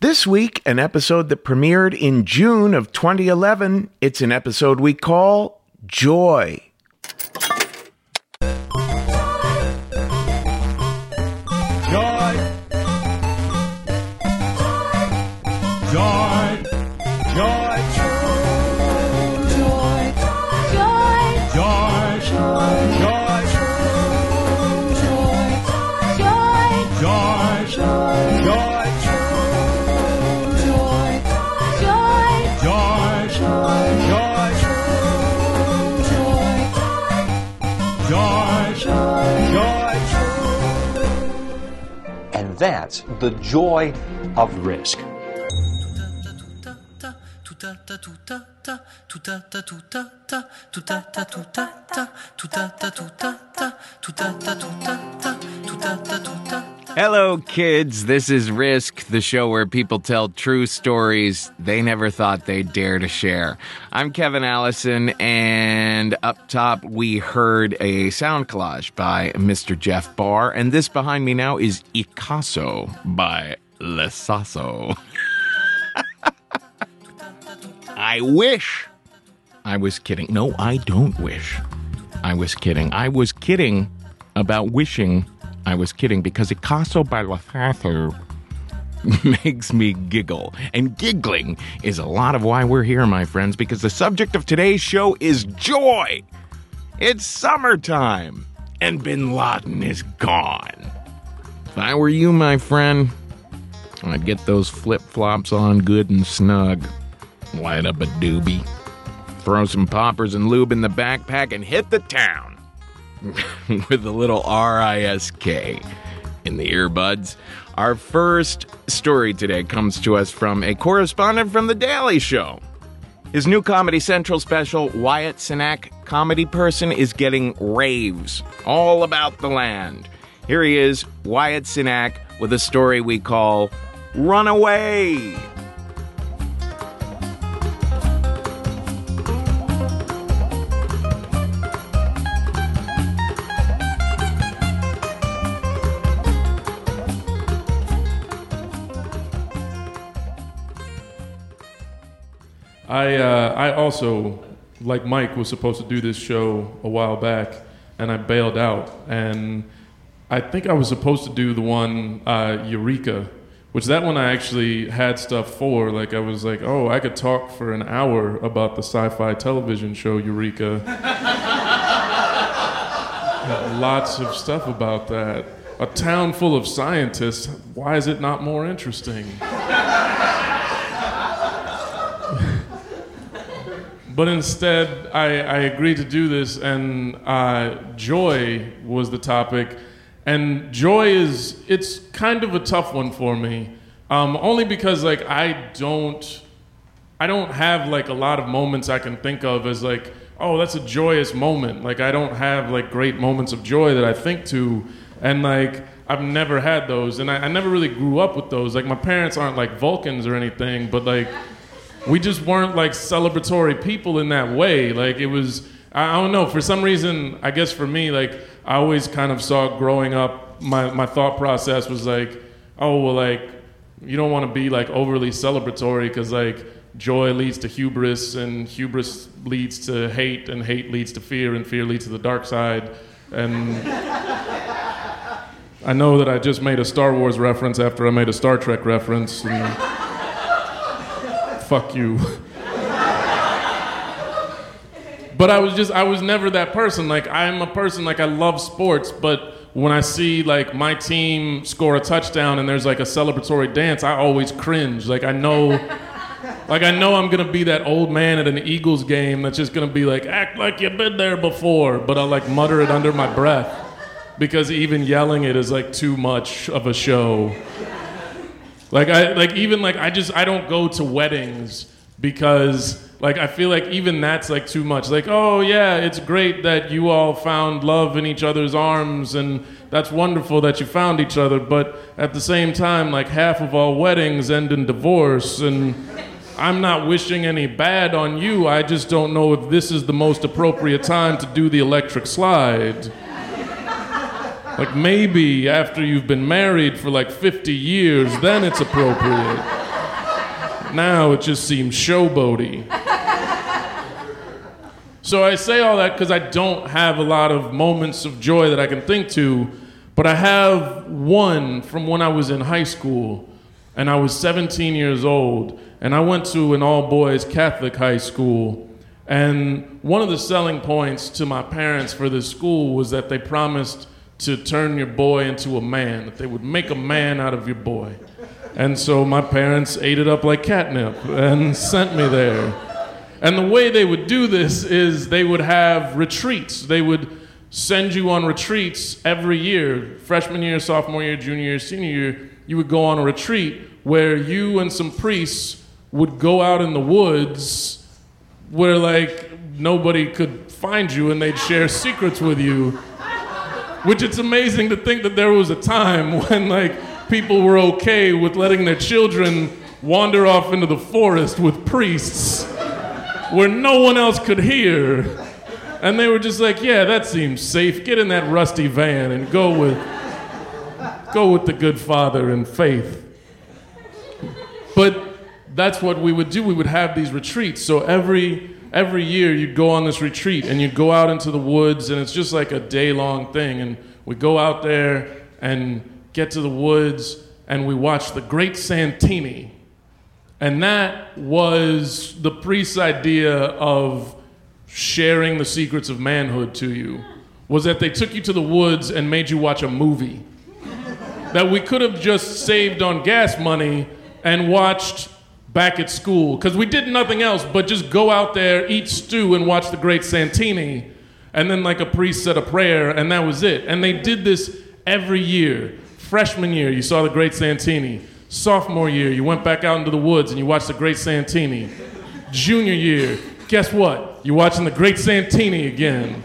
This week, an episode that premiered in June of 2011. It's an episode we call Joy. That's the joy of risk. Hello, kids. This is Risk, the show where people tell true stories they never thought they'd dare to share. I'm Kevin Allison, and up top, we heard a sound collage by Mr. Jeff Barr, and this behind me now is Icasso by Lesasso. I wish I was kidding. No, I don't wish I was kidding. I was kidding about wishing I was kidding because by Lesasso makes me giggle. And giggling is a lot of why we're here, my friends, because the subject of today's show is joy. It's summertime, and bin Laden is gone. If I were you, my friend, I'd get those flip flops on good and snug, light up a doobie, throw some poppers and lube in the backpack, and hit the town with a little RISK in the earbuds. Our first story today comes to us from a correspondent from The Daily Show. His new Comedy Central special, Wyatt Cenac, Comedy Person, is getting raves all about the land. Here he is, Wyatt Cenac, with a story we call Runaway. I uh, I also like Mike was supposed to do this show a while back, and I bailed out. And I think I was supposed to do the one uh, Eureka, which that one I actually had stuff for. Like I was like, oh, I could talk for an hour about the sci-fi television show Eureka. lots of stuff about that. A town full of scientists. Why is it not more interesting? But instead, I, I agreed to do this, and uh, joy was the topic. And joy is, it's kind of a tough one for me. Um, only because, like, I don't, I don't have, like, a lot of moments I can think of as, like, oh, that's a joyous moment. Like, I don't have, like, great moments of joy that I think to. And, like, I've never had those. And I, I never really grew up with those. Like, my parents aren't, like, Vulcans or anything, but, like, we just weren't like celebratory people in that way. Like it was, I, I don't know. For some reason, I guess for me, like I always kind of saw growing up, my my thought process was like, oh well, like you don't want to be like overly celebratory because like joy leads to hubris and hubris leads to hate and hate leads to fear and fear leads to the dark side and I know that I just made a Star Wars reference after I made a Star Trek reference. And, fuck you. but I was just, I was never that person. Like, I'm a person, like, I love sports, but when I see, like, my team score a touchdown and there's, like, a celebratory dance, I always cringe. Like, I know. Like I know I'm gonna be that old man at an Eagles game that's just gonna be like, act like you've been there before, but I'll like mutter it under my breath because even yelling it is like too much of a show. Like I like even like I just I don't go to weddings because like I feel like even that's like too much. Like, oh yeah, it's great that you all found love in each other's arms and that's wonderful that you found each other, but at the same time like half of all weddings end in divorce and I'm not wishing any bad on you. I just don't know if this is the most appropriate time to do the electric slide. Like maybe after you've been married for like 50 years, then it's appropriate. Now it just seems showboaty. So I say all that because I don't have a lot of moments of joy that I can think to, but I have one from when I was in high school and I was 17 years old and I went to an all boys Catholic high school. And one of the selling points to my parents for this school was that they promised to turn your boy into a man, that they would make a man out of your boy. And so my parents ate it up like catnip and sent me there. And the way they would do this is they would have retreats. They would send you on retreats every year freshman year, sophomore year, junior year, senior year. You would go on a retreat where you and some priests would go out in the woods where, like, nobody could find you and they'd share secrets with you which it's amazing to think that there was a time when like people were okay with letting their children wander off into the forest with priests where no one else could hear. And they were just like, yeah, that seems safe. Get in that rusty van and go with go with the good father in faith. But that's what we would do. We would have these retreats. So every every year you'd go on this retreat and you'd go out into the woods and it's just like a day long thing. And we go out there and get to the woods and we watch the great santini. And that was the priest's idea of sharing the secrets of manhood to you was that they took you to the woods and made you watch a movie. That we could have just saved on gas money and watched back at school because we did nothing else but just go out there, eat stew, and watch the great Santini. And then, like, a priest said a prayer, and that was it. And they did this every year. Freshman year, you saw the great Santini. Sophomore year, you went back out into the woods and you watched the great Santini. Junior year, guess what? You're watching the great Santini again.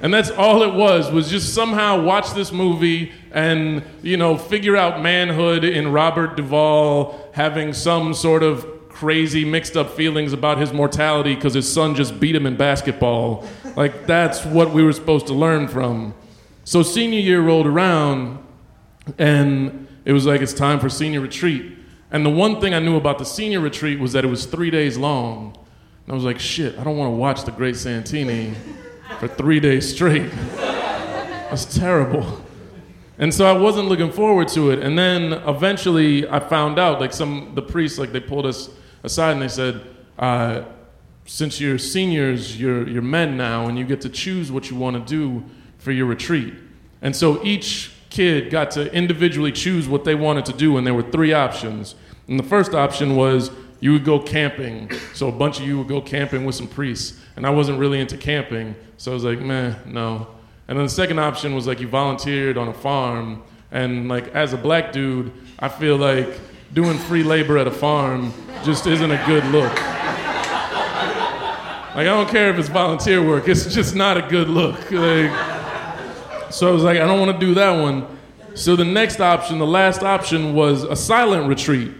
And that's all it was, was just somehow watch this movie and, you know, figure out manhood in Robert Duvall having some sort of crazy mixed up feelings about his mortality because his son just beat him in basketball. Like, that's what we were supposed to learn from. So, senior year rolled around, and it was like, it's time for senior retreat. And the one thing I knew about the senior retreat was that it was three days long. And I was like, shit, I don't want to watch the Great Santini for three days straight. That's terrible. And so I wasn't looking forward to it. And then eventually I found out, like some the priests, like they pulled us aside and they said, uh, since you're seniors, you're you're men now, and you get to choose what you want to do for your retreat. And so each kid got to individually choose what they wanted to do, and there were three options. And the first option was you would go camping. So a bunch of you would go camping with some priests. And I wasn't really into camping, so I was like, meh, no. And then the second option was like you volunteered on a farm. And like as a black dude, I feel like doing free labor at a farm just isn't a good look. Like I don't care if it's volunteer work, it's just not a good look. Like, so I was like, I don't want to do that one. So the next option, the last option, was a silent retreat.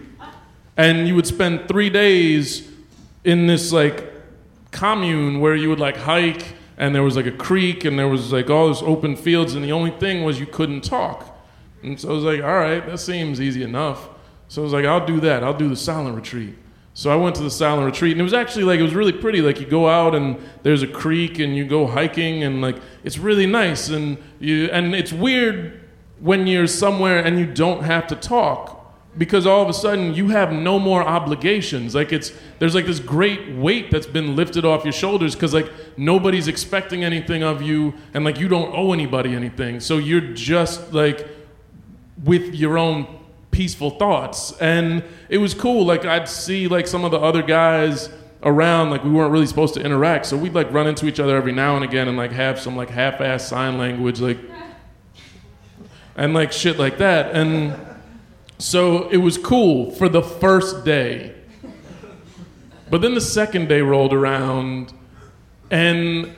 And you would spend three days in this like commune where you would like hike and there was like a creek and there was like all this open fields and the only thing was you couldn't talk. And so I was like, all right, that seems easy enough. So I was like, I'll do that. I'll do the silent retreat. So I went to the silent retreat, and it was actually like it was really pretty. Like you go out and there's a creek, and you go hiking, and like it's really nice. And you and it's weird when you're somewhere and you don't have to talk because all of a sudden you have no more obligations. Like it's there's like this great weight that's been lifted off your shoulders because like nobody's expecting anything of you, and like you don't owe anybody anything. So you're just like with your own peaceful thoughts and it was cool like i'd see like some of the other guys around like we weren't really supposed to interact so we'd like run into each other every now and again and like have some like half-ass sign language like and like shit like that and so it was cool for the first day but then the second day rolled around and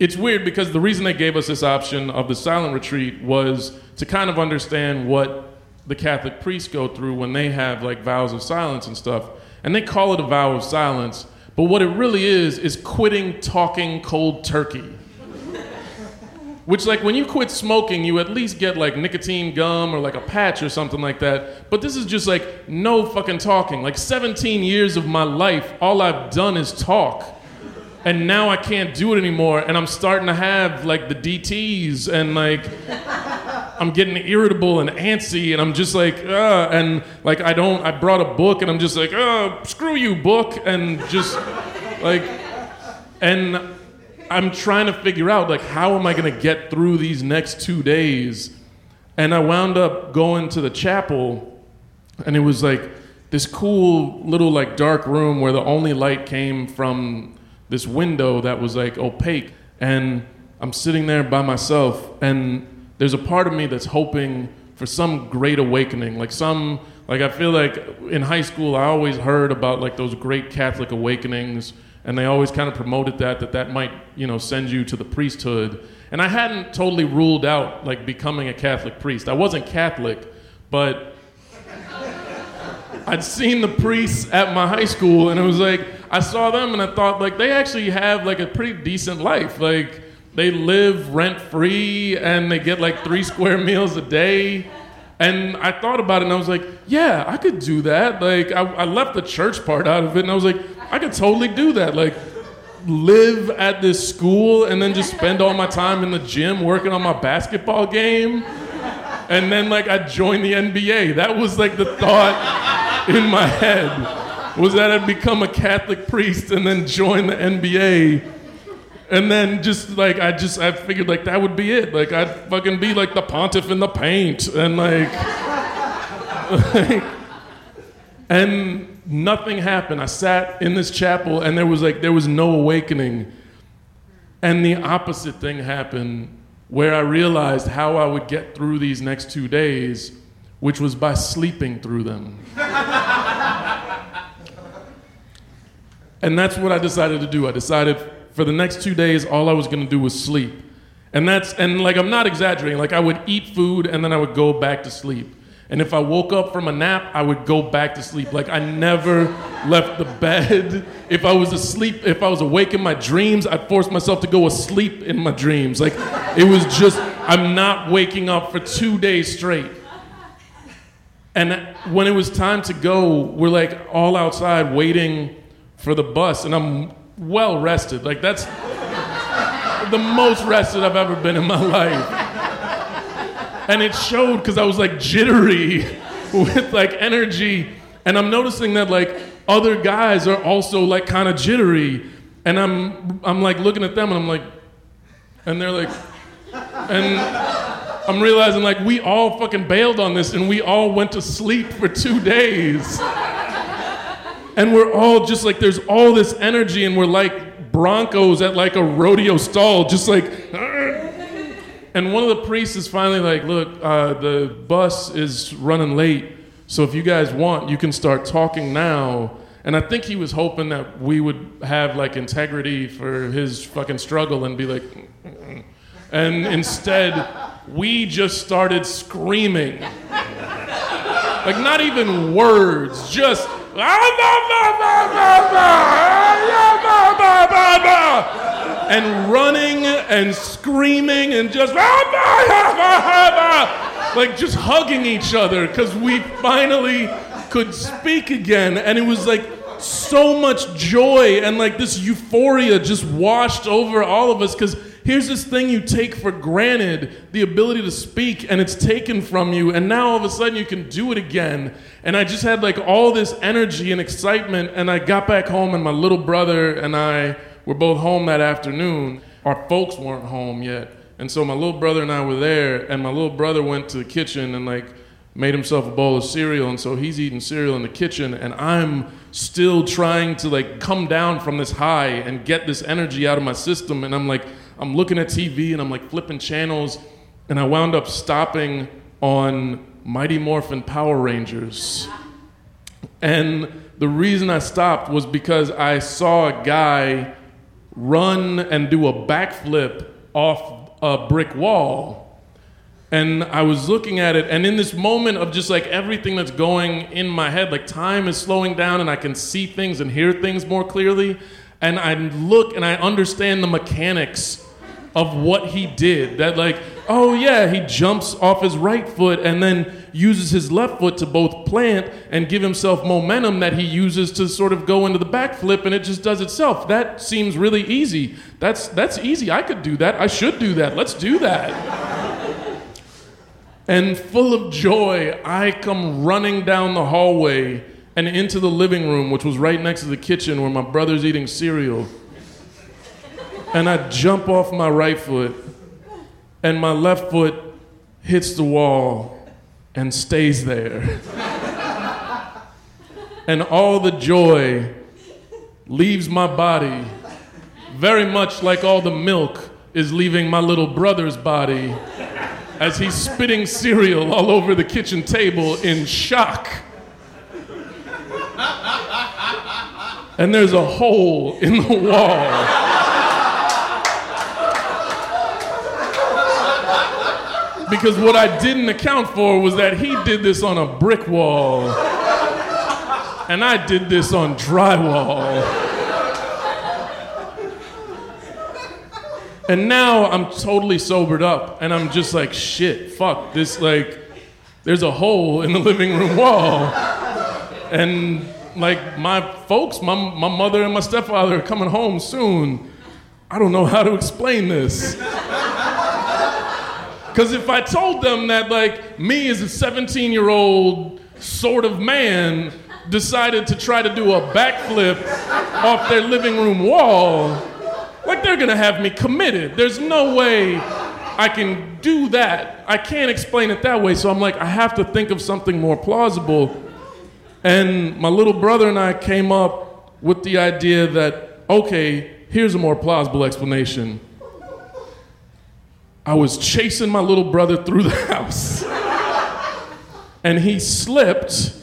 it's weird because the reason they gave us this option of the silent retreat was to kind of understand what the Catholic priests go through when they have like vows of silence and stuff. And they call it a vow of silence, but what it really is is quitting talking cold turkey. Which, like, when you quit smoking, you at least get like nicotine gum or like a patch or something like that. But this is just like no fucking talking. Like, 17 years of my life, all I've done is talk. And now I can't do it anymore. And I'm starting to have like the DTs and like I'm getting irritable and antsy, and I'm just like, uh, and like I don't. I brought a book, and I'm just like, oh, screw you, book, and just like, and I'm trying to figure out like how am I gonna get through these next two days, and I wound up going to the chapel, and it was like this cool little like dark room where the only light came from this window that was like opaque, and I'm sitting there by myself, and there's a part of me that's hoping for some great awakening like some like i feel like in high school i always heard about like those great catholic awakenings and they always kind of promoted that that that might you know send you to the priesthood and i hadn't totally ruled out like becoming a catholic priest i wasn't catholic but i'd seen the priests at my high school and it was like i saw them and i thought like they actually have like a pretty decent life like they live rent free and they get like three square meals a day. And I thought about it and I was like, yeah, I could do that. Like, I, I left the church part out of it and I was like, I could totally do that. Like, live at this school and then just spend all my time in the gym working on my basketball game. And then, like, I joined the NBA. That was like the thought in my head was that I'd become a Catholic priest and then join the NBA and then just like I just I figured like that would be it. Like I'd fucking be like the pontiff in the paint and like, like and nothing happened. I sat in this chapel and there was like there was no awakening. And the opposite thing happened where I realized how I would get through these next 2 days, which was by sleeping through them. and that's what I decided to do. I decided for the next two days, all I was gonna do was sleep. And that's, and like, I'm not exaggerating. Like, I would eat food and then I would go back to sleep. And if I woke up from a nap, I would go back to sleep. Like, I never left the bed. If I was asleep, if I was awake in my dreams, I'd force myself to go asleep in my dreams. Like, it was just, I'm not waking up for two days straight. And when it was time to go, we're like all outside waiting for the bus. And I'm well rested. Like that's the most rested I've ever been in my life. And it showed because I was like jittery with like energy. And I'm noticing that like other guys are also like kind of jittery. And I'm I'm like looking at them and I'm like, and they're like, and I'm realizing like we all fucking bailed on this and we all went to sleep for two days. And we're all just like, there's all this energy, and we're like broncos at like a rodeo stall, just like. And one of the priests is finally like, look, uh, the bus is running late, so if you guys want, you can start talking now. And I think he was hoping that we would have like integrity for his fucking struggle and be like, and instead, we just started screaming. Like, not even words, just. And running and screaming and just. Ah, ah, ah, like, just hugging each other because we finally could speak again. And it was like so much joy and like this euphoria just washed over all of us because here's this thing you take for granted the ability to speak and it's taken from you and now all of a sudden you can do it again and i just had like all this energy and excitement and i got back home and my little brother and i were both home that afternoon. Our folks weren't home yet. And so my little brother and i were there and my little brother went to the kitchen and like made himself a bowl of cereal and so he's eating cereal in the kitchen and i'm still trying to like come down from this high and get this energy out of my system and i'm like i'm looking at tv and i'm like flipping channels and i wound up stopping on mighty morphin power rangers. And the reason i stopped was because i saw a guy run and do a backflip off a brick wall and I was looking at it, and in this moment of just like everything that's going in my head, like time is slowing down, and I can see things and hear things more clearly. And I look and I understand the mechanics of what he did. That, like, oh yeah, he jumps off his right foot and then uses his left foot to both plant and give himself momentum that he uses to sort of go into the backflip, and it just does itself. That seems really easy. That's, that's easy. I could do that. I should do that. Let's do that. And full of joy, I come running down the hallway and into the living room, which was right next to the kitchen where my brother's eating cereal. And I jump off my right foot, and my left foot hits the wall and stays there. and all the joy leaves my body, very much like all the milk is leaving my little brother's body as he's spitting cereal all over the kitchen table in shock. And there's a hole in the wall. Because what I didn't account for was that he did this on a brick wall, and I did this on drywall. And now I'm totally sobered up and I'm just like, shit, fuck, this like, there's a hole in the living room wall. And like my folks, my, my mother and my stepfather are coming home soon. I don't know how to explain this. Because if I told them that, like, me as a 17 year old sort of man decided to try to do a backflip off their living room wall, like they're gonna have me committed. There's no way I can do that. I can't explain it that way. So I'm like, I have to think of something more plausible. And my little brother and I came up with the idea that, okay, here's a more plausible explanation. I was chasing my little brother through the house. and he slipped,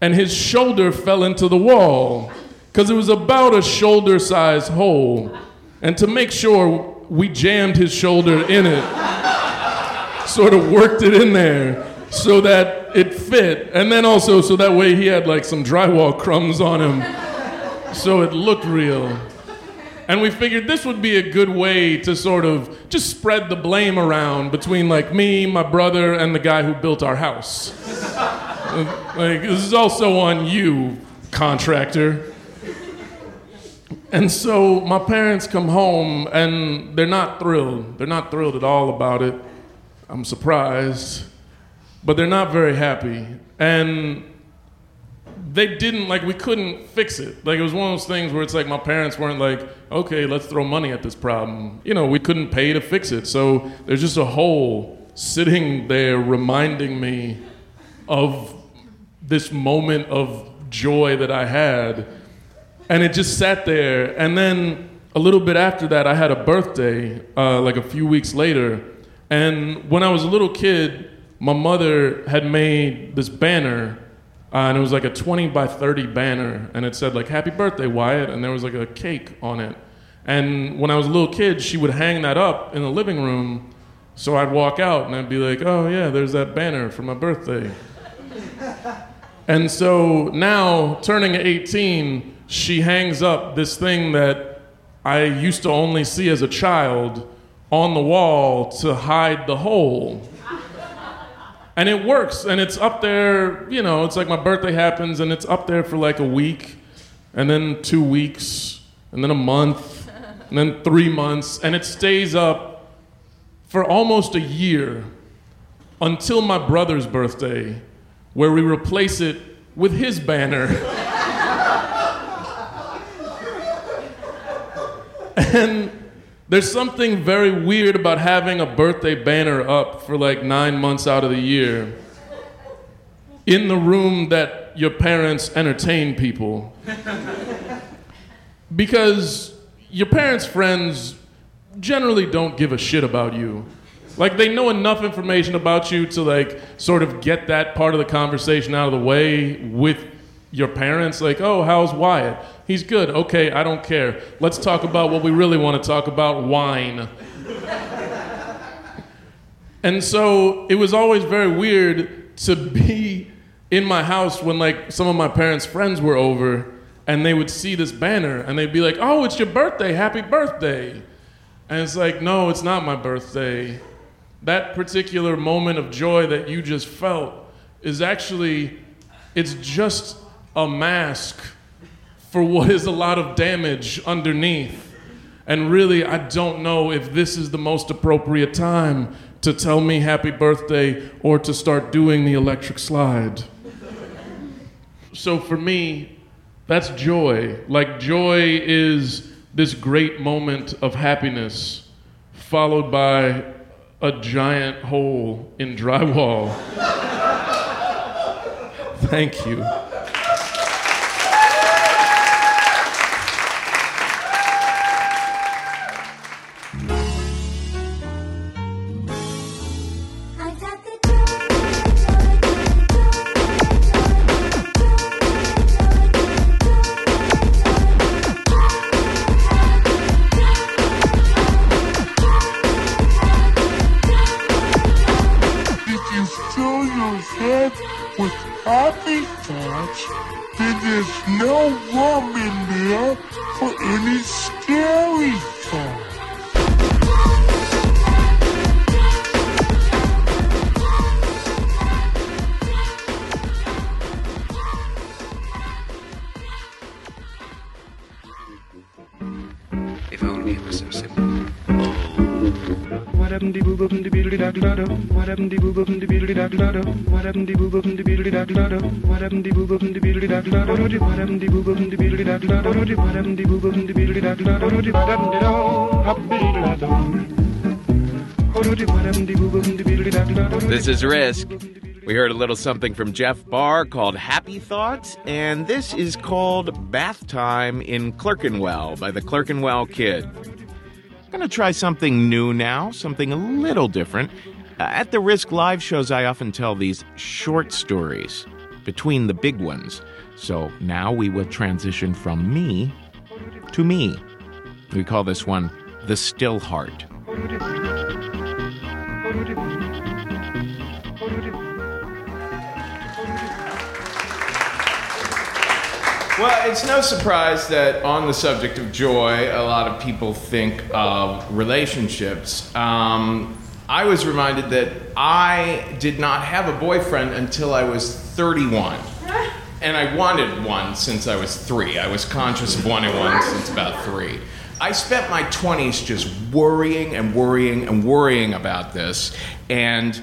and his shoulder fell into the wall because it was about a shoulder sized hole. And to make sure we jammed his shoulder in it, sort of worked it in there so that it fit. And then also so that way he had like some drywall crumbs on him so it looked real. And we figured this would be a good way to sort of just spread the blame around between like me, my brother, and the guy who built our house. like, this is also on you, contractor. And so my parents come home and they're not thrilled. They're not thrilled at all about it. I'm surprised. But they're not very happy. And they didn't, like, we couldn't fix it. Like, it was one of those things where it's like my parents weren't like, okay, let's throw money at this problem. You know, we couldn't pay to fix it. So there's just a hole sitting there reminding me of this moment of joy that I had. And it just sat there. And then a little bit after that, I had a birthday, uh, like a few weeks later. And when I was a little kid, my mother had made this banner, uh, and it was like a 20 by 30 banner, and it said like "Happy Birthday, Wyatt," and there was like a cake on it. And when I was a little kid, she would hang that up in the living room, so I'd walk out and I'd be like, "Oh yeah, there's that banner for my birthday." and so now, turning 18, she hangs up this thing that I used to only see as a child on the wall to hide the hole. And it works, and it's up there, you know, it's like my birthday happens, and it's up there for like a week, and then two weeks, and then a month, and then three months, and it stays up for almost a year until my brother's birthday, where we replace it with his banner. and there's something very weird about having a birthday banner up for like nine months out of the year in the room that your parents entertain people. because your parents' friends generally don't give a shit about you. Like they know enough information about you to like sort of get that part of the conversation out of the way with your parents. Like, oh, how's Wyatt? He's good. Okay, I don't care. Let's talk about what we really want to talk about wine. and so it was always very weird to be in my house when like some of my parents' friends were over and they would see this banner and they'd be like, "Oh, it's your birthday. Happy birthday." And it's like, "No, it's not my birthday." That particular moment of joy that you just felt is actually it's just a mask for what is a lot of damage underneath. And really, I don't know if this is the most appropriate time to tell me happy birthday or to start doing the electric slide. so for me, that's joy. Like, joy is this great moment of happiness, followed by a giant hole in drywall. Thank you. This is Risk. We heard a little something from Jeff Barr called Happy Thoughts, and this is called Bath Time in Clerkenwell by the Clerkenwell Kid. I'm going to try something new now, something a little different. Uh, at the Risk live shows, I often tell these short stories between the big ones. So now we will transition from me to me. We call this one The Still Heart. Well, it's no surprise that on the subject of joy, a lot of people think of relationships. Um, I was reminded that I did not have a boyfriend until I was 31. And I wanted one since I was three. I was conscious of wanting one since about three. I spent my 20s just worrying and worrying and worrying about this. And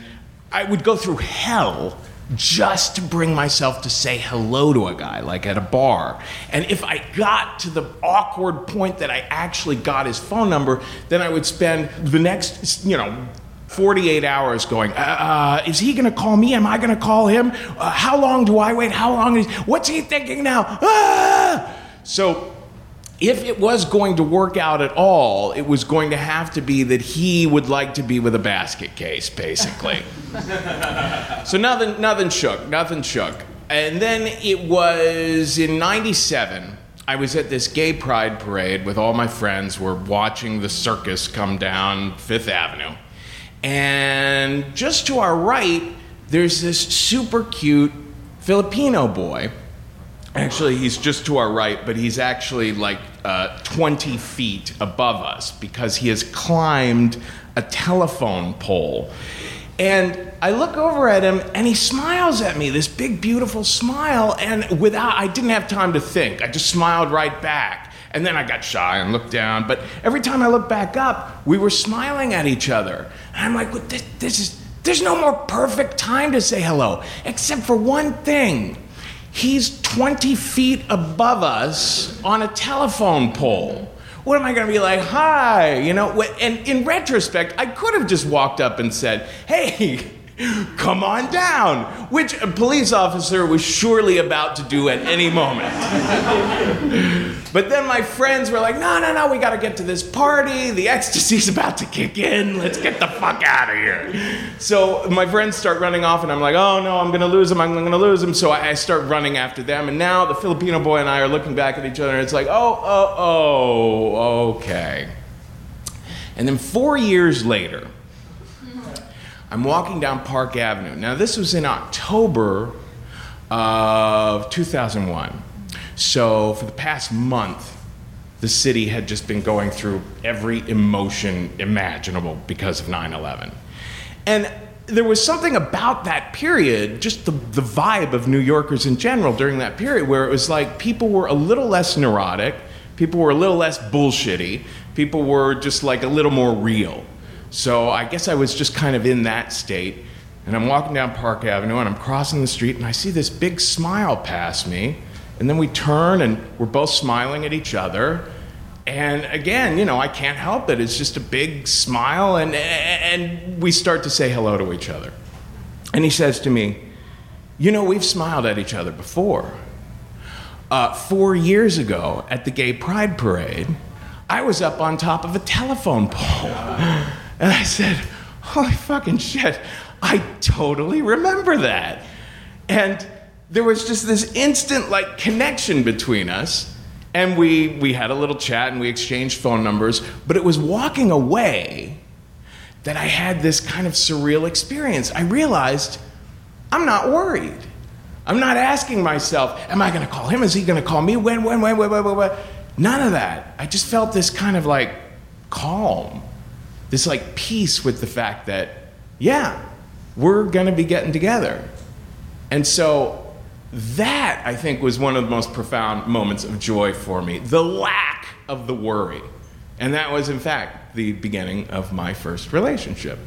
I would go through hell just to bring myself to say hello to a guy, like at a bar. And if I got to the awkward point that I actually got his phone number, then I would spend the next, you know, 48 hours going, uh, uh, is he going to call me? Am I going to call him? Uh, how long do I wait? How long is, what's he thinking now? Ah! So if it was going to work out at all, it was going to have to be that he would like to be with a basket case, basically. so nothing, nothing shook, nothing shook. And then it was in 97. I was at this gay pride parade with all my friends. We're watching the circus come down Fifth Avenue. And just to our right, there's this super cute Filipino boy. Actually, he's just to our right, but he's actually like uh, 20 feet above us because he has climbed a telephone pole. And I look over at him and he smiles at me, this big, beautiful smile. And without, I didn't have time to think. I just smiled right back. And then I got shy and looked down. But every time I looked back up, we were smiling at each other. And I'm like, well, this, this is, there's no more perfect time to say hello, except for one thing. He's 20 feet above us on a telephone pole. What am I going to be like? Hi, you know? And in retrospect, I could have just walked up and said, hey, come on down, which a police officer was surely about to do at any moment. but then my friends were like, no, no, no, we got to get to this party. The ecstasy's about to kick in. Let's get the fuck out of here. So my friends start running off, and I'm like, oh no, I'm to lose him. I'm to lose him. So I start running after them. And now the Filipino boy and I are looking back at each other, and it's like, oh, oh, oh, okay. And then four years later, I'm walking down Park Avenue. Now, this was in October of 2001. So, for the past month, the city had just been going through every emotion imaginable because of 9 11. And there was something about that period, just the, the vibe of New Yorkers in general during that period, where it was like people were a little less neurotic, people were a little less bullshitty, people were just like a little more real. So I guess I was just kind of in that state. And I'm walking down Park Avenue and I'm crossing the street and I see this big smile pass me. And then we turn and we're both smiling at each other. And again, you know, I can't help it. It's just a big smile and, and we start to say hello to each other. And he says to me, You know, we've smiled at each other before. Uh, four years ago at the Gay Pride Parade, I was up on top of a telephone pole. And I said, Holy fucking shit, I totally remember that. And there was just this instant like connection between us. And we, we had a little chat and we exchanged phone numbers, but it was walking away that I had this kind of surreal experience. I realized I'm not worried. I'm not asking myself, am I going to call him? Is he going to call me? When, when, when, when, when, when? None of that. I just felt this kind of like calm this like peace with the fact that, yeah, we're gonna be getting together. And so that I think was one of the most profound moments of joy for me the lack of the worry. And that was, in fact, the beginning of my first relationship.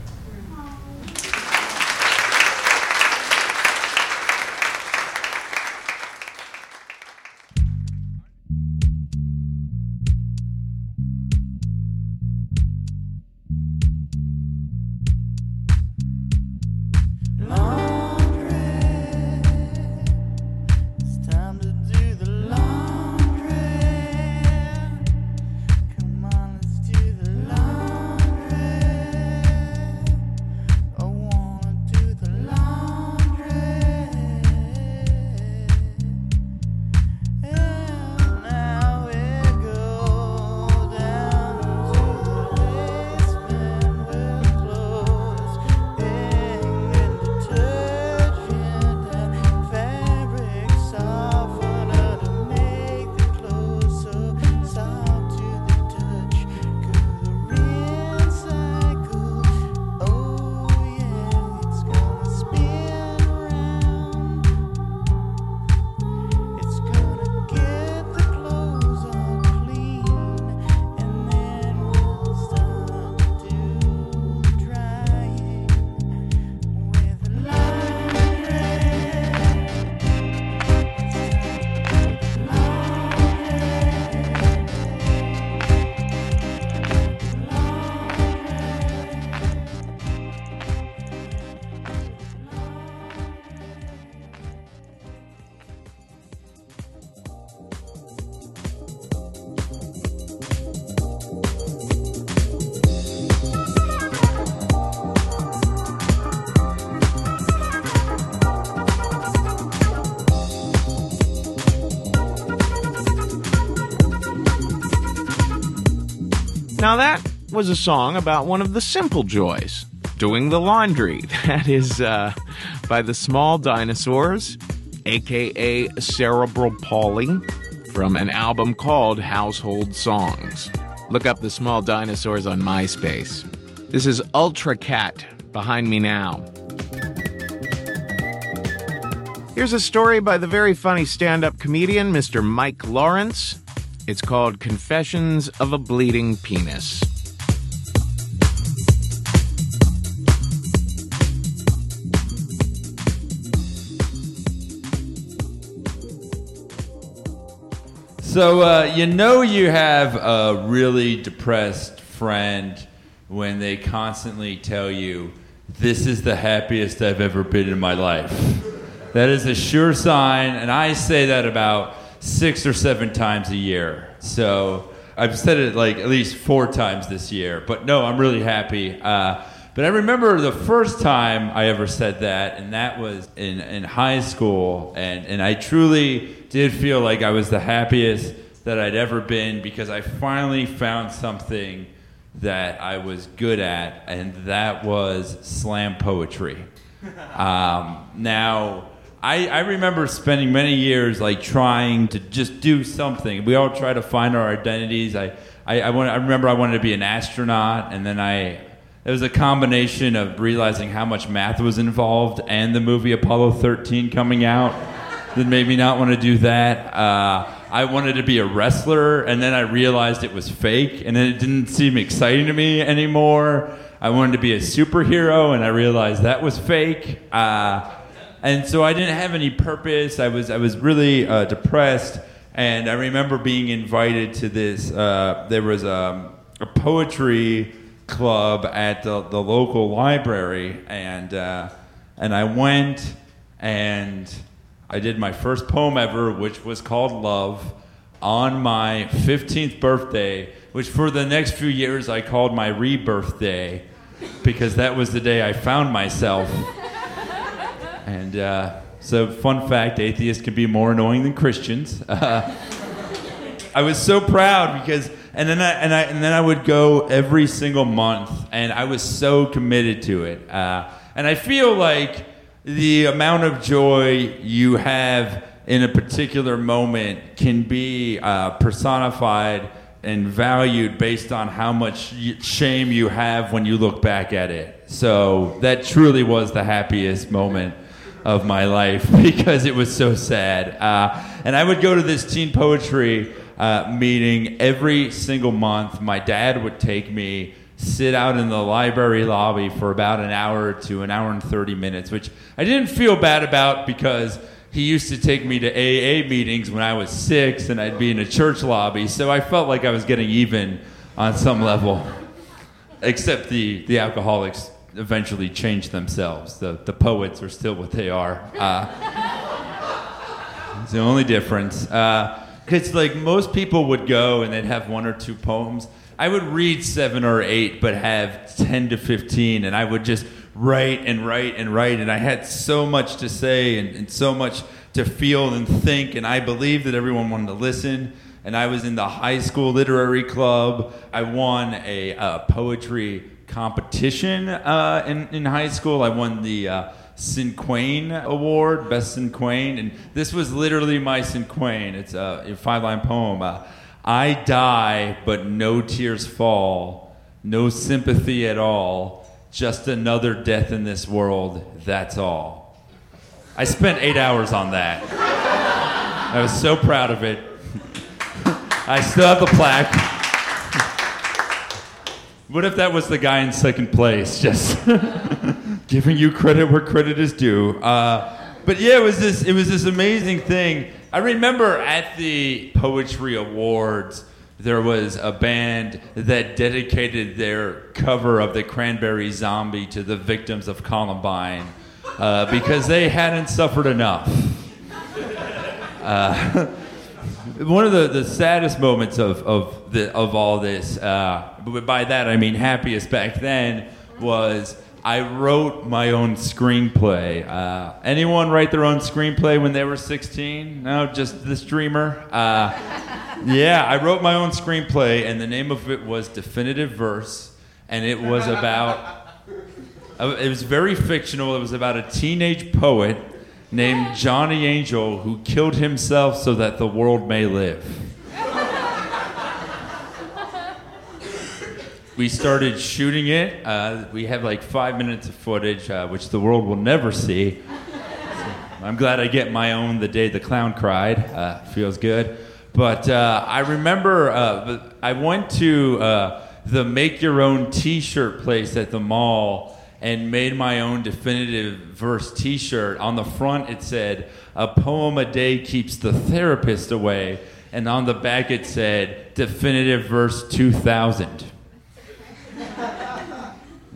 Was a song about one of the simple joys doing the laundry. That is uh, by the Small Dinosaurs, aka Cerebral Polly, from an album called Household Songs. Look up the Small Dinosaurs on MySpace. This is Ultra Cat behind me now. Here's a story by the very funny stand up comedian Mr. Mike Lawrence. It's called Confessions of a Bleeding Penis. So uh, you know you have a really depressed friend when they constantly tell you, "This is the happiest I've ever been in my life." That is a sure sign, and I say that about six or seven times a year. So I've said it like at least four times this year. But no, I'm really happy. Uh, but I remember the first time I ever said that, and that was in, in high school. And, and I truly did feel like I was the happiest that I'd ever been because I finally found something that I was good at, and that was slam poetry. Um, now, I, I remember spending many years like trying to just do something. We all try to find our identities. I, I, I, want, I remember I wanted to be an astronaut, and then I it was a combination of realizing how much math was involved and the movie Apollo 13 coming out that made me not want to do that. Uh, I wanted to be a wrestler, and then I realized it was fake, and then it didn't seem exciting to me anymore. I wanted to be a superhero, and I realized that was fake. Uh, and so I didn't have any purpose. I was I was really uh, depressed, and I remember being invited to this. Uh, there was a, a poetry club at the, the local library, and uh, and I went and I did my first poem ever, which was called Love, on my 15th birthday, which for the next few years I called my rebirth day, because that was the day I found myself. and uh, so, fun fact: atheists can be more annoying than Christians. Uh, I was so proud because and then I and I and then I would go every single month, and I was so committed to it. Uh, and I feel like the amount of joy you have in a particular moment can be uh, personified and valued based on how much shame you have when you look back at it. So that truly was the happiest moment of my life because it was so sad. Uh, and I would go to this teen poetry uh, meeting every single month. My dad would take me sit out in the library lobby for about an hour to an hour and 30 minutes, which I didn't feel bad about because he used to take me to AA meetings when I was six and I'd be in a church lobby. So I felt like I was getting even on some level. Except the, the alcoholics eventually changed themselves. The, the poets are still what they are. Uh, it's the only difference. Uh, because like most people would go and they'd have one or two poems. I would read seven or eight, but have ten to fifteen, and I would just write and write and write, and I had so much to say and, and so much to feel and think, and I believed that everyone wanted to listen. And I was in the high school literary club. I won a uh, poetry competition uh, in, in high school. I won the uh, Cinquain Award, Best Cinquain, and this was literally my Cinquain. It's a, five line poem. Uh, I die, but no tears fall, no sympathy at all, just another death in this world, that's all. I spent eight hours on that. I was so proud of it. I still have the plaque. What if that was the guy in second place? Just giving you credit where credit is due. Uh, but yeah, it was this. It was this amazing thing. I remember at the poetry awards, there was a band that dedicated their cover of the Cranberry Zombie to the victims of Columbine uh, because they hadn't suffered enough. Uh, one of the, the saddest moments of, of, the, of all this, uh, by that I mean happiest back then, was I wrote my own screenplay. Uh, anyone write their own screenplay when they were 16? No, just this dreamer. Uh, yeah, I wrote my own screenplay, and the name of it was Definitive Verse, and it was about. uh, It was very fictional. It was about a teenage poet named Johnny Angel who killed himself so that the world may live. We started shooting it. Uh, we have like five minutes of footage, uh, which the world will never see. So I'm glad I get my own the day the clown cried. Uh, feels good. But uh, I remember uh, I went to uh, the make your own t shirt place at the mall and made my own definitive verse t shirt. On the front, it said, A poem a day keeps the therapist away. And on the back, it said, Definitive verse 2000.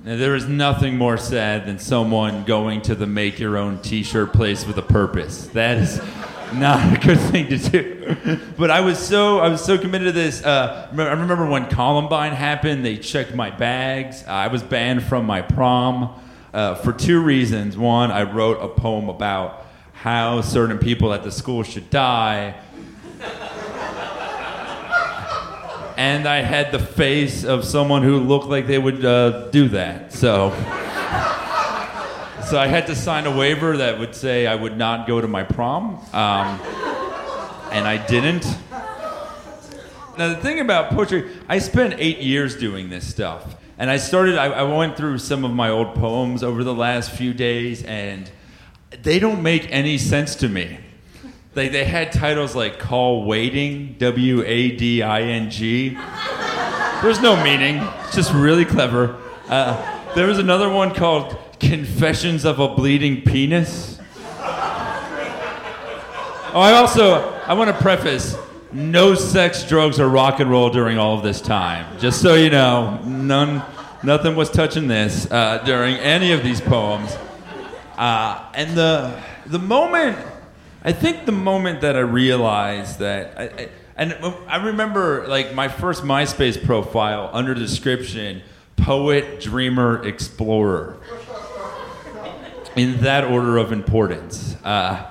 Now, there is nothing more sad than someone going to the make your own t shirt place with a purpose. That is not a good thing to do. But I was so I was so committed to this. Uh, I remember when Columbine happened, they checked my bags. I was banned from my prom uh, for two reasons. One, I wrote a poem about how certain people at the school should die. And I had the face of someone who looked like they would uh, do that. So, so I had to sign a waiver that would say I would not go to my prom, um, and I didn't. Now the thing about poetry, I spent eight years doing this stuff, and I started. I, I went through some of my old poems over the last few days, and they don't make any sense to me. They, they had titles like Call Waiting, W A D I N G. There's no meaning, it's just really clever. Uh, there was another one called Confessions of a Bleeding Penis. Oh, I also, I want to preface no sex, drugs, or rock and roll during all of this time. Just so you know, none, nothing was touching this uh, during any of these poems. Uh, and the, the moment I think the moment that I realized that, I, I, and I remember like my first MySpace profile under description, poet, dreamer, explorer, in that order of importance. Uh,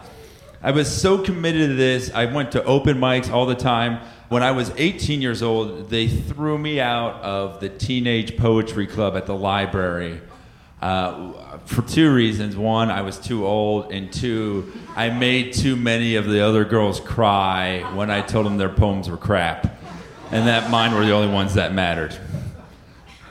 I was so committed to this. I went to open mics all the time. When I was 18 years old, they threw me out of the Teenage Poetry Club at the library. Uh, for two reasons. One, I was too old, and two, I made too many of the other girls cry when I told them their poems were crap, and that mine were the only ones that mattered.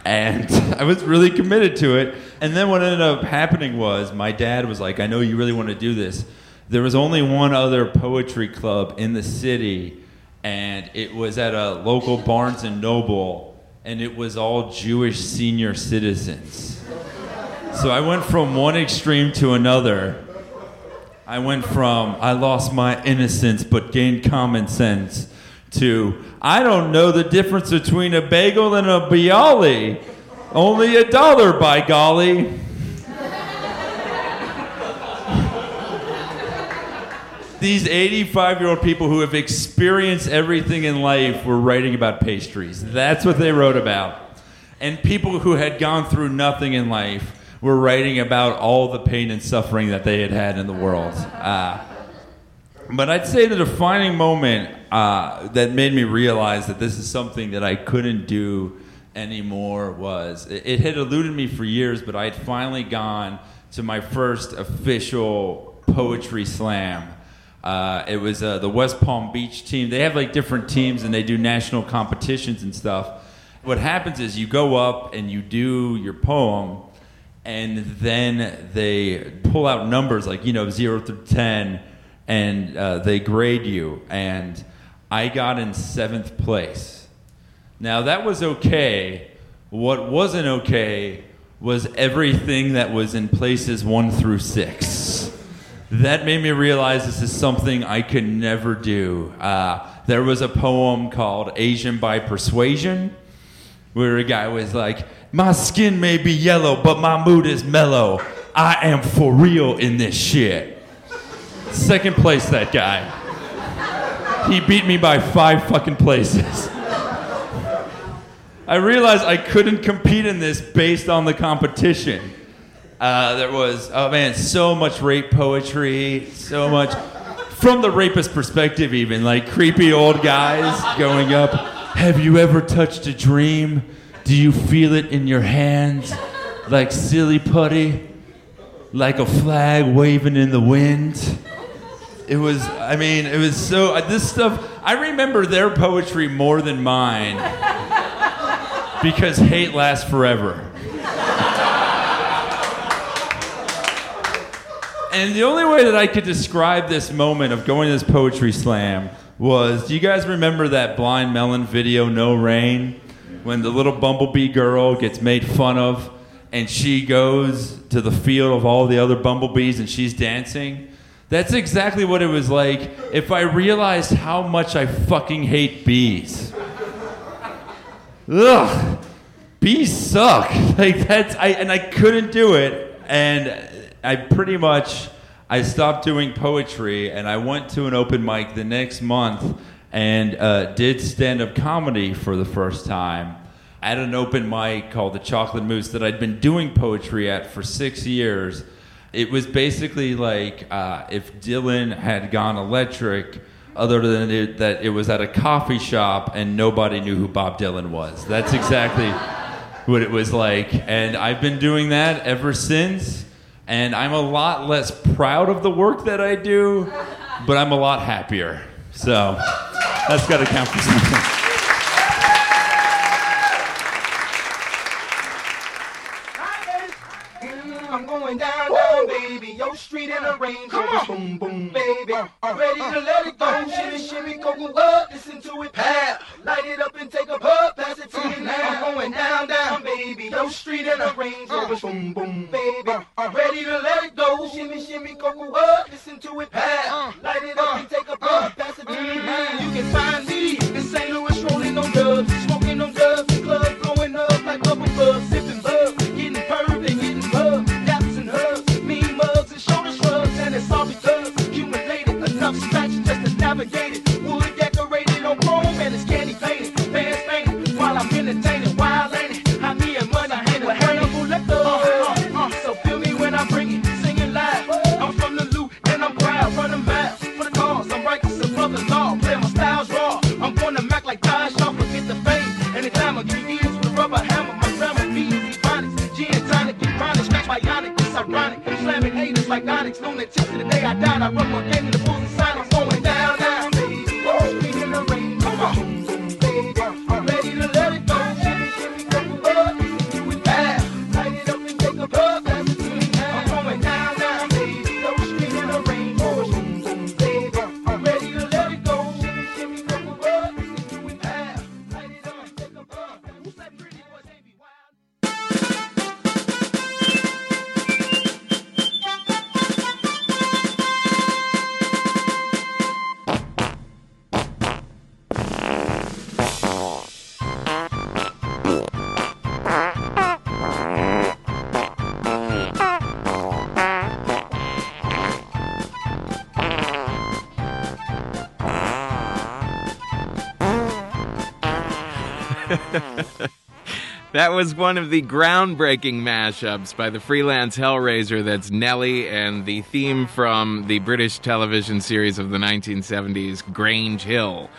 And I was really committed to it. And then what ended up happening was my dad was like, I know you really want to do this. There was only one other poetry club in the city, and it was at a local Barnes and Noble, and it was all Jewish senior citizens. So I went from one extreme to another. I went from I lost my innocence but gained common sense to I don't know the difference between a bagel and a bialy. Only a dollar by golly. These 85 year old people who have experienced everything in life were writing about pastries. That's what they wrote about. And people who had gone through nothing in life were writing about all the pain and suffering that they had had in the world. Uh, but I'd say the defining moment uh, that made me realize that this is something that I couldn't do anymore was it, it had eluded me for years, but I had finally gone to my first official poetry slam. Uh, it was uh, the West Palm Beach team. They have like different teams and they do national competitions and stuff. What happens is you go up and you do your poem, and then they pull out numbers like you know zero through ten, and uh, they grade you. And I got in seventh place. Now that was okay. What wasn't okay was everything that was in places one through six. That made me realize this is something I could never do. Uh, there was a poem called Asian by Persuasion, where a guy was like, My skin may be yellow, but my mood is mellow. I am for real in this shit. Second place, that guy. He beat me by five fucking places. I realized I couldn't compete in this based on the competition. Uh, there was, oh man, so much rape poetry, so much from the rapist perspective, even like creepy old guys going up. Have you ever touched a dream? Do you feel it in your hands like silly putty, like a flag waving in the wind? It was, I mean, it was so, uh, this stuff, I remember their poetry more than mine because hate lasts forever. And the only way that I could describe this moment of going to this poetry slam was do you guys remember that Blind Melon video, No Rain? When the little bumblebee girl gets made fun of and she goes to the field of all the other bumblebees and she's dancing? That's exactly what it was like if I realized how much I fucking hate bees. Ugh. Bees suck. Like that's I and I couldn't do it and I pretty much I stopped doing poetry and I went to an open mic the next month and uh, did stand up comedy for the first time at an open mic called the Chocolate Moose that I'd been doing poetry at for six years. It was basically like uh, if Dylan had gone electric, other than it, that it was at a coffee shop and nobody knew who Bob Dylan was. That's exactly what it was like. And I've been doing that ever since. And I'm a lot less proud of the work that I do, but I'm a lot happier. So that's got to count for something. I'm going down, down, baby. Street in a range. Boom, boom, baby. Uh, ready to let it go. Uh, uh. Shimmy, shimmy, cocoa up. Listen to it pad. Light it up and take a puff. Pass it to me now. I'm going down, down, baby. Yo street in a range. Boom, boom, baby. Ready to let it go. Shimmy, shimmy, cocoa up. Listen to it pad. Light it up and take a puff. Pass it to me now. You can find me just That was one of the groundbreaking mashups by the freelance Hellraiser that's Nelly and the theme from the British television series of the 1970s, Grange Hill.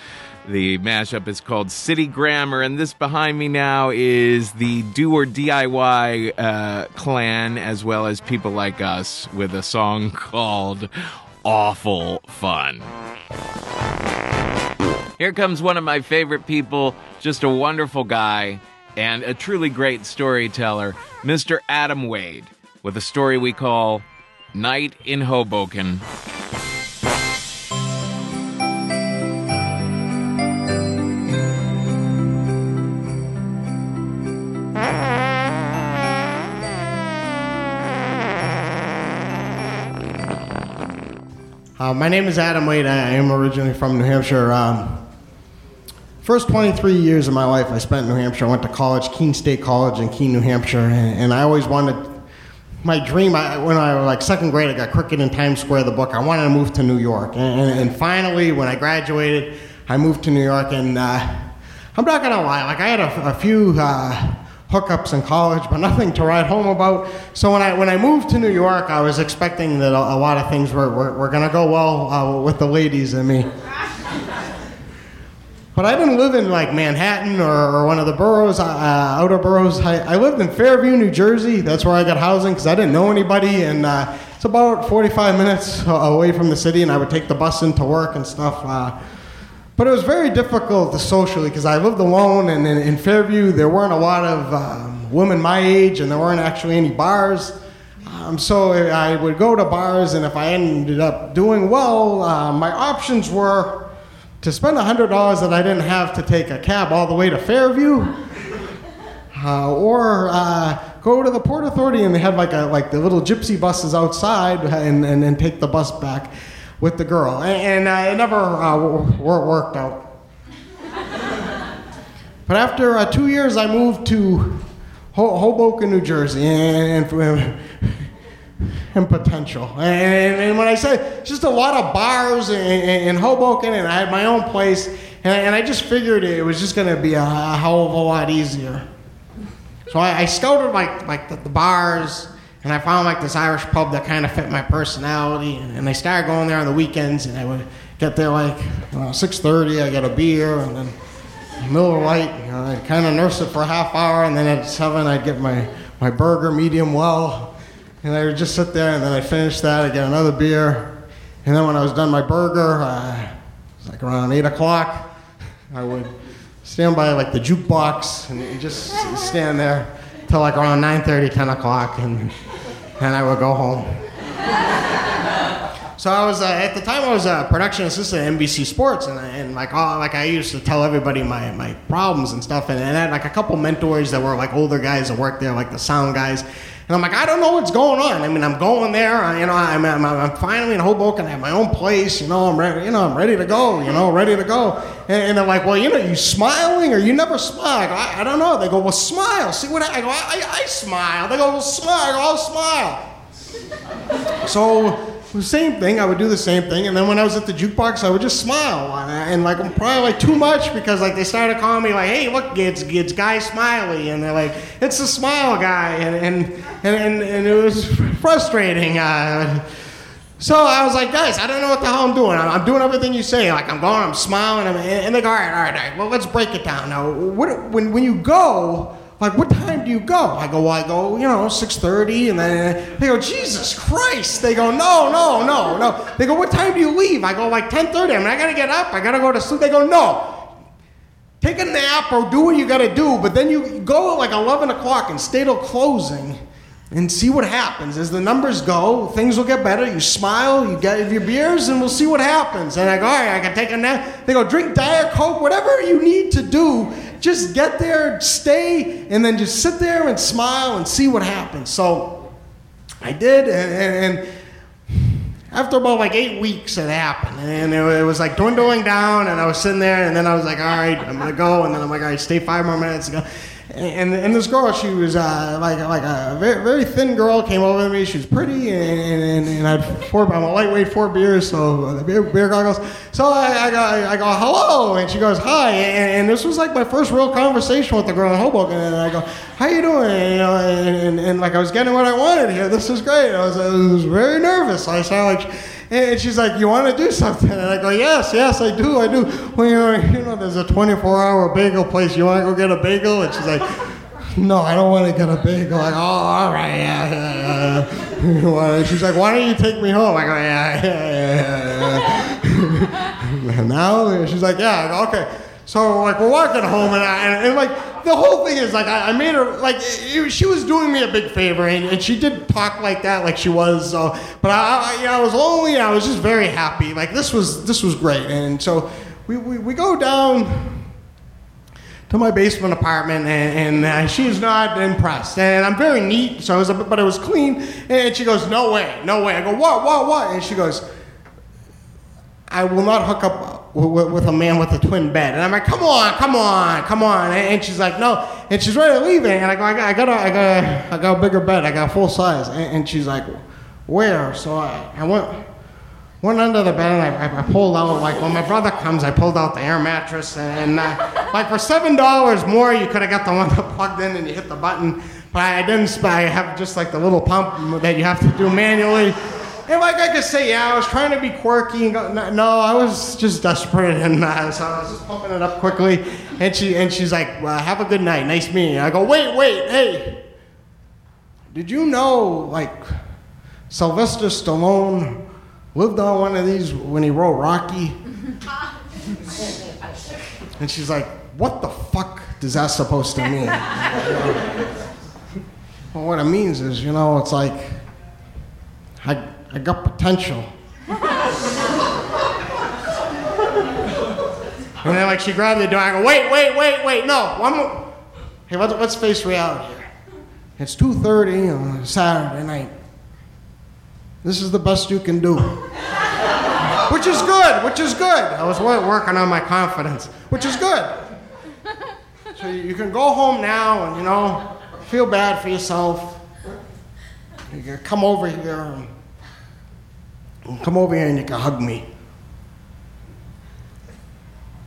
The mashup is called City Grammar, and this behind me now is the Do or DIY uh, clan, as well as people like us, with a song called Awful Fun. Here comes one of my favorite people, just a wonderful guy and a truly great storyteller, Mr. Adam Wade, with a story we call Night in Hoboken. Uh, my name is Adam Wade. I am originally from New Hampshire. Um, first 23 years of my life I spent in New Hampshire. I went to college, Keene State College in Keene, New Hampshire, and, and I always wanted. My dream, I, when I was like second grade, I got Cricket in Times Square, the book. I wanted to move to New York, and, and, and finally, when I graduated, I moved to New York, and uh, I'm not gonna lie, like I had a, a few uh, hookups in college, but nothing to write home about. So when I when I moved to New York, I was expecting that a, a lot of things were, were, were going to go well uh, with the ladies and me. But I didn't live in like Manhattan or, or one of the boroughs, uh, outer boroughs. I, I lived in Fairview, New Jersey. That's where I got housing because I didn't know anybody, and uh, it's about 45 minutes away from the city. And I would take the bus into work and stuff. Uh, but it was very difficult socially because I lived alone, and in, in, Fairview there weren't a lot of um, women my age, and there weren't actually any bars. Um, so I would go to bars, and if I ended up doing well, uh, my options were to spend $100 that I didn't have to take a cab all the way to Fairview, uh, or uh, go to the Port Authority and they had like, a, like the little gypsy buses outside and, and then take the bus back with the girl. And, and uh, it never uh, worked out. But after uh, two years, I moved to Hoboken, New Jersey, and, and and potential. And, and, when I say just a lot of bars in, in Hoboken, and I had my own place, and, and I just figured it was just going to be a, a, hell of a lot easier. So I, I scouted like like the, the, bars, and I found like this Irish pub that kind of fit my personality, and, and I started going there on the weekends, and I would get there like you know, 6:30. I get a beer, and then Miller Lite. You know, I kind of nurse it for a half hour, and then at seven I'd get my my burger medium well and I would just sit there, and then I'd finish that, I'd get another beer, and then when I was done my burger, uh, it was like around 8 o'clock, I would stand by like the jukebox and just stand there till like around 9.30, 10 o'clock, and, and I would go home. So I was uh, at the time I was a production assistant at NBC Sports, and, and like all, like I used to tell everybody my, my problems and stuff, and, and I had like a couple mentors that were like older guys that worked there, like the sound guys, and I'm like, I don't know what's going on. I mean, I'm going there. I, you know, I'm, I'm, I'm finally in Hoboken. I have my own place. You know, I'm ready. You know, I'm ready to go. You know, ready to go. And, and they're like, well, you know, you smiling or you never smile? I, go, I, I don't know. They go, well, smile. See what I, I go? I, I, smile. They go, well, smile. I'll smile. so the same thing. I would do the same thing, and then when I was at the jukebox, I would just smile, and like probably like too much because like they started calling me like, "Hey, look, it's it's Guy Smiley," and they're like, "It's the Smile Guy," and and and and, and it was frustrating. Uh, so I was like, guys, I don't know what the hell I'm doing. I'm, I'm doing everything you say. Like I'm going, I'm smiling, I'm, and they go, all right, all right, all right. Well, let's break it down now. What, when when you go like, what time do you go? I go, well, I go, you know, 6.30. And then they go, Jesus Christ. They go, no, no, no, no. They go, what time do you leave? I go, like 10.30. I mean, I got to get up. I got to go to sleep. They go, no. Take a nap or do what you got to do. But then you go at like 11 o'clock and stay till closing and see what happens. As the numbers go, things will get better. You smile, you get your beers, and we'll see what happens. And I go, all right, I can take a nap. They go, drink Diet Coke, whatever you need to do just get there, stay, and then just sit there and smile and see what happens. So I did, and, and after about like eight weeks it happened and it, was like dwindling down and i was sitting there and then i was like all right i'm gonna go and then i'm like all right stay five more minutes ago and, and this girl, she was uh, like like a very, very thin girl, came over to me. She was pretty, and, and, and I had four, I'm a lightweight, four beers, so the beer, beer goggles. So I, I, go, I go, hello, and she goes, hi, and, and, this was like my first real conversation with the girl in Hoboken, and I go, how you doing? And, and, and like I was getting what I wanted here. This is great. I was, I was very nervous. I sound like. And she's like, "You want to do something?" And I go, "Yes, yes, I do, I do." Well, you know, you know, there's a 24-hour bagel place. You want to go get a bagel? And she's like, "No, I don't want to get a bagel." Go, "Oh, all right, yeah, yeah, yeah." she's like, "Why don't you take me home?" I go, "Yeah, yeah, yeah." yeah. now she's like, "Yeah." Okay. So like we're walking home, and, I, and, and like the whole thing is like I, I made her like it, she was doing me a big favor, and, and, she did talk like that, like she was. So, but I, I, I was lonely. I was just very happy. Like this was this was great, and so we we, we go down to my basement apartment, and, and uh, she's not impressed. And I'm very neat, so it was, but it was clean. And she goes, "No way, no way." I go, "What, what, what?" And she goes, "I will not hook up with, with, a man with a twin bed. And I'm like, come on, come on, come on. And, she's like, no. And she's ready to leave. And I go, I got, I got, a, I got, a, I got a bigger bed. I got full size. And, and she's like, where? So I, I went, went under the bed and I, I, pulled out, like when my brother comes, I pulled out the air mattress and uh, like for seven dollars more, you could have got the one that plugged in and you hit the button. But I didn't. I have just like the little pump that you have to do manually. And like I could say, yeah, I was trying to be quirky. And go, no, no, I was just desperate, and uh, so I was just pumping it up quickly. And she and she's like, well, "Have a good night, nice meeting you." I go, "Wait, wait, hey, did you know like Sylvester Stallone lived on one of these when he wrote Rocky?" And she's like, "What the fuck does that supposed to mean?" well, what it means is, you know, it's like I I got potential. and then like she grabbed the door. I go, "Wait, wait, wait, wait, no, one more. Hey, let's, let's face reality here. It's 2:30 on a Saturday night. This is the best you can do." which is good, which is good. I was working on my confidence, which is good. So you can go home now and, you know, feel bad for yourself. You can come over here come over here and you can hug me.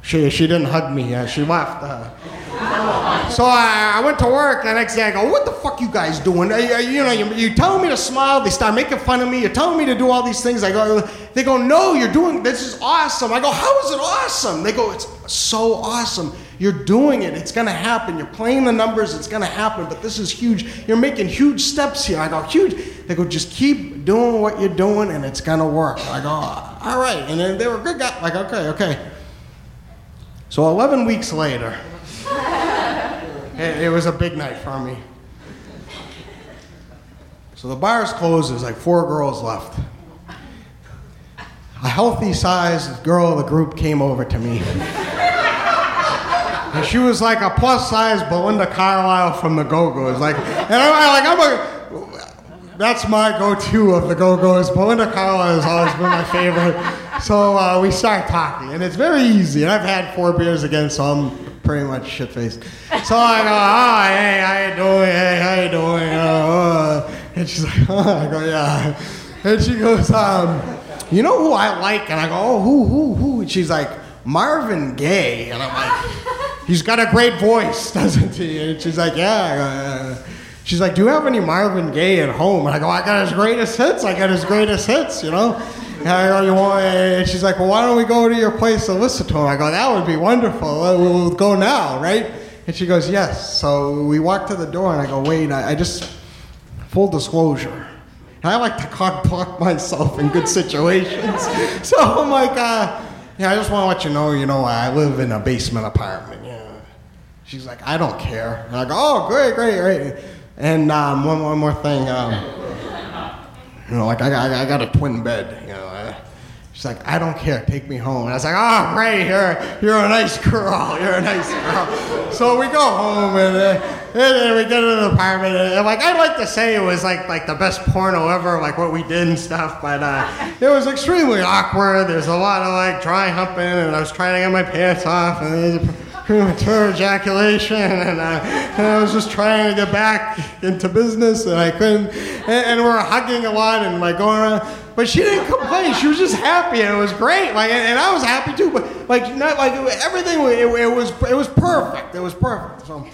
She, she didn't hug me, uh, she left. Uh, so I, I went to work the next day. I go, what the fuck you guys doing? You, know, you, you telling me to smile. They start making fun of me. You're telling me to do all these things. I go, they go, no, you're doing this is awesome. I go, how is it awesome? They go, it's so awesome. You're doing it. It's gonna happen. You're playing the numbers. It's gonna happen. But this is huge. You're making huge steps here. I go, huge. They go, just keep doing what you're doing, and it's gonna work. I go, all right. And then they were good guys. Like, okay, okay. So 11 weeks later. It, it was a big night for me. So the bar's closed, there's like four girls left. A healthy sized girl of the group came over to me. And she was like a plus size Belinda Carlisle from the Go Go's. Like, and I'm like, I'm a, that's my go to of the Go Go's. Belinda Carlisle has always been my favorite. So uh, we start talking, and it's very easy. And I've had four beers again, so I'm pretty much shit faced. So I go, oh, hey, how you doing? Hey, how you doing? Uh, uh. And she's like, oh. I go, yeah. And she goes, um, you know who I like? And I go, oh, who, who, who? And she's like, Marvin Gaye. And I'm like, he's got a great voice, doesn't he? And she's like, yeah. "Yeah." She's like, do you have any Marvin Gaye at home? And I go, I got his greatest hits. I got his greatest hits, you know? And I go, you want? And she's like, well, why don't we go to your place to listen to him? I go, that would be wonderful. Uh, We'll go now, right? And she goes, yes. So we walk to the door, and I go, wait, I, I just, full disclosure. And I like to cock myself in good situations. so I'm like, uh, yeah, I just want to let you know, you know, I live in a basement apartment. She's like, I don't care. And I go, oh, great, great, great. And um, one, one more thing. Um, you know, like I, got- I, got a twin bed. You know, uh, she's like, I don't care. Take me home. And I was like, oh, great. You're, you're a nice girl. You're a nice girl. So we go home and, uh, and then we get to the apartment. And, like I'd like to say it was like like the best porno ever, like what we did and stuff. But uh, it was extremely awkward. There's a lot of like dry humping, and I was trying to get my pants off, and premature ejaculation, and, uh, and I was just trying to get back into business, and I couldn't. And, and we we're hugging a lot and like going around. But she didn't complain. She was just happy, and it was great. Like, and, and I was happy too. But like, not like everything. It, it was it was perfect. It was perfect. So.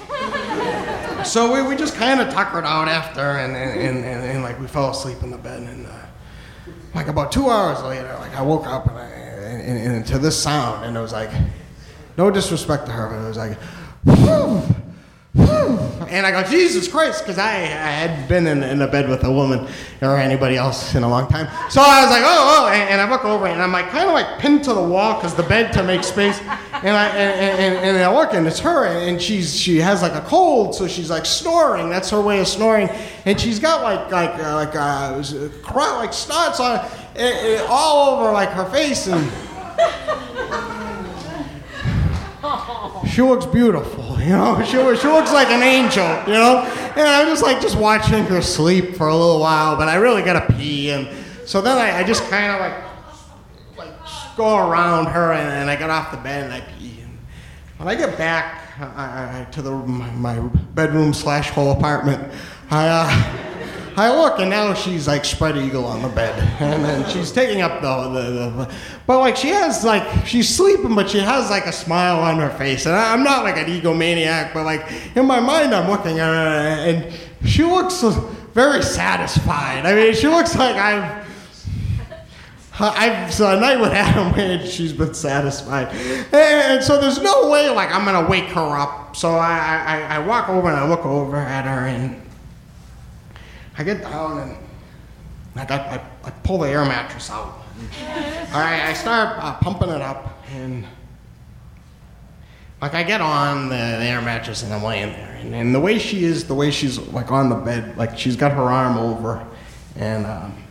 So we, we just kind of tuckered out after, and, and, and, and, and, like we fell asleep in the bed, and uh, like about two hours later, like I woke up and, I, and, and, and to this sound, and it was like, no disrespect to her, but it was like, whew, whew. and I go, Jesus Christ, because I, I had been in, in a bed with a woman or anybody else in a long time. So I was like, oh, oh, and, and I look over and I'm like kind of like pinned to the wall because the bed to make space, and I and, and, and I look and it's her, and she's she has like a cold, so she's like snoring. That's her way of snoring, and she's got like like uh, like uh, cry, like spots on it, it, all over like her face and. She looks beautiful, you know. She, she looks like an angel, you know. And I'm just like just watching her sleep for a little while, but I really gotta pee, and so then I, I just kind of like like go around her, and, and I get off the bed and I pee. And when I get back to the my, my bedroom slash whole apartment, I uh, I look, and now she's like spread eagle on the bed, and then she's taking up the, the, the but like she has like she's sleeping, but she has like a smile on her face, and I, I'm not like an egomaniac, but like in my mind, I'm looking at her, and she looks very satisfied. I mean, she looks like I've. I've so a night with Adam Wade, she's been satisfied, and so there's no way like I'm gonna wake her up. So I, I, I walk over and I look over at her and I get down and I, got, I, I pull the air mattress out. All right, I start uh, pumping it up and like I get on the, the air mattress and I'm laying there, and, and the way she is, the way she's like on the bed, like she's got her arm over, and um,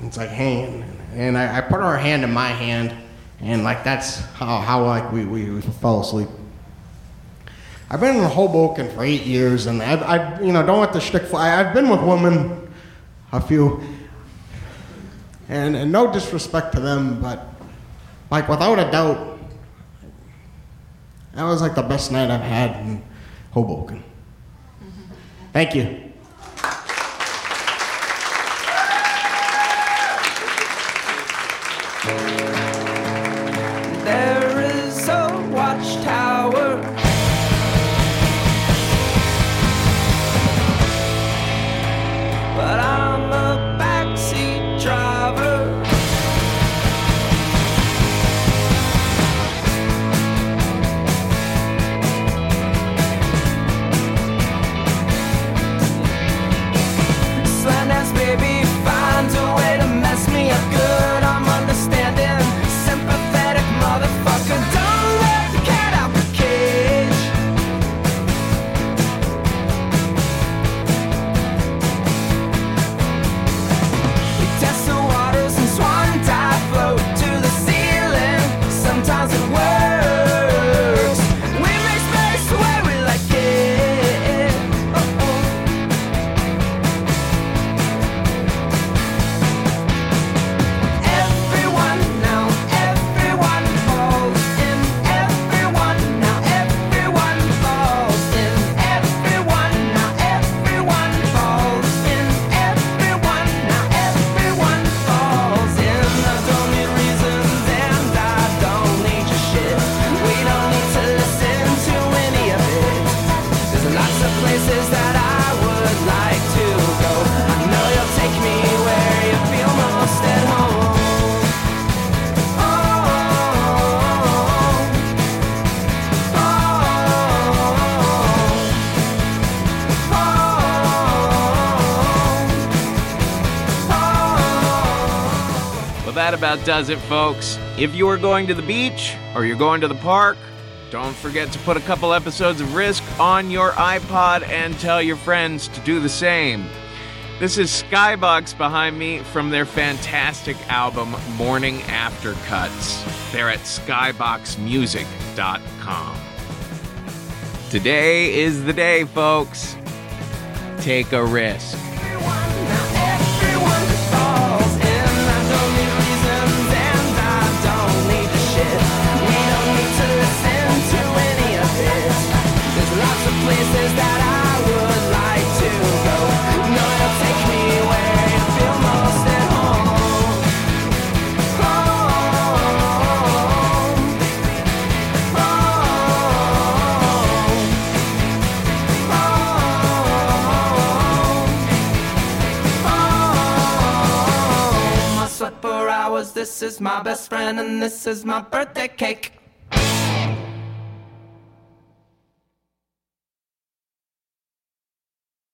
it's like hanging, and I, I put her hand in my hand, and like that's how, how like we, we, we fell asleep. I've been in Hoboken for eight years, and I've, I've you know don't let the shtick fly. I've been with women, a few, and, and no disrespect to them, but like without a doubt, that was like the best night I've had in Hoboken. Thank you. Does it, folks. If you are going to the beach or you're going to the park, don't forget to put a couple episodes of Risk on your iPod and tell your friends to do the same. This is Skybox behind me from their fantastic album Morning After Cuts. They're at skyboxmusic.com. Today is the day, folks. Take a risk. This is my best friend, and this is my birthday cake.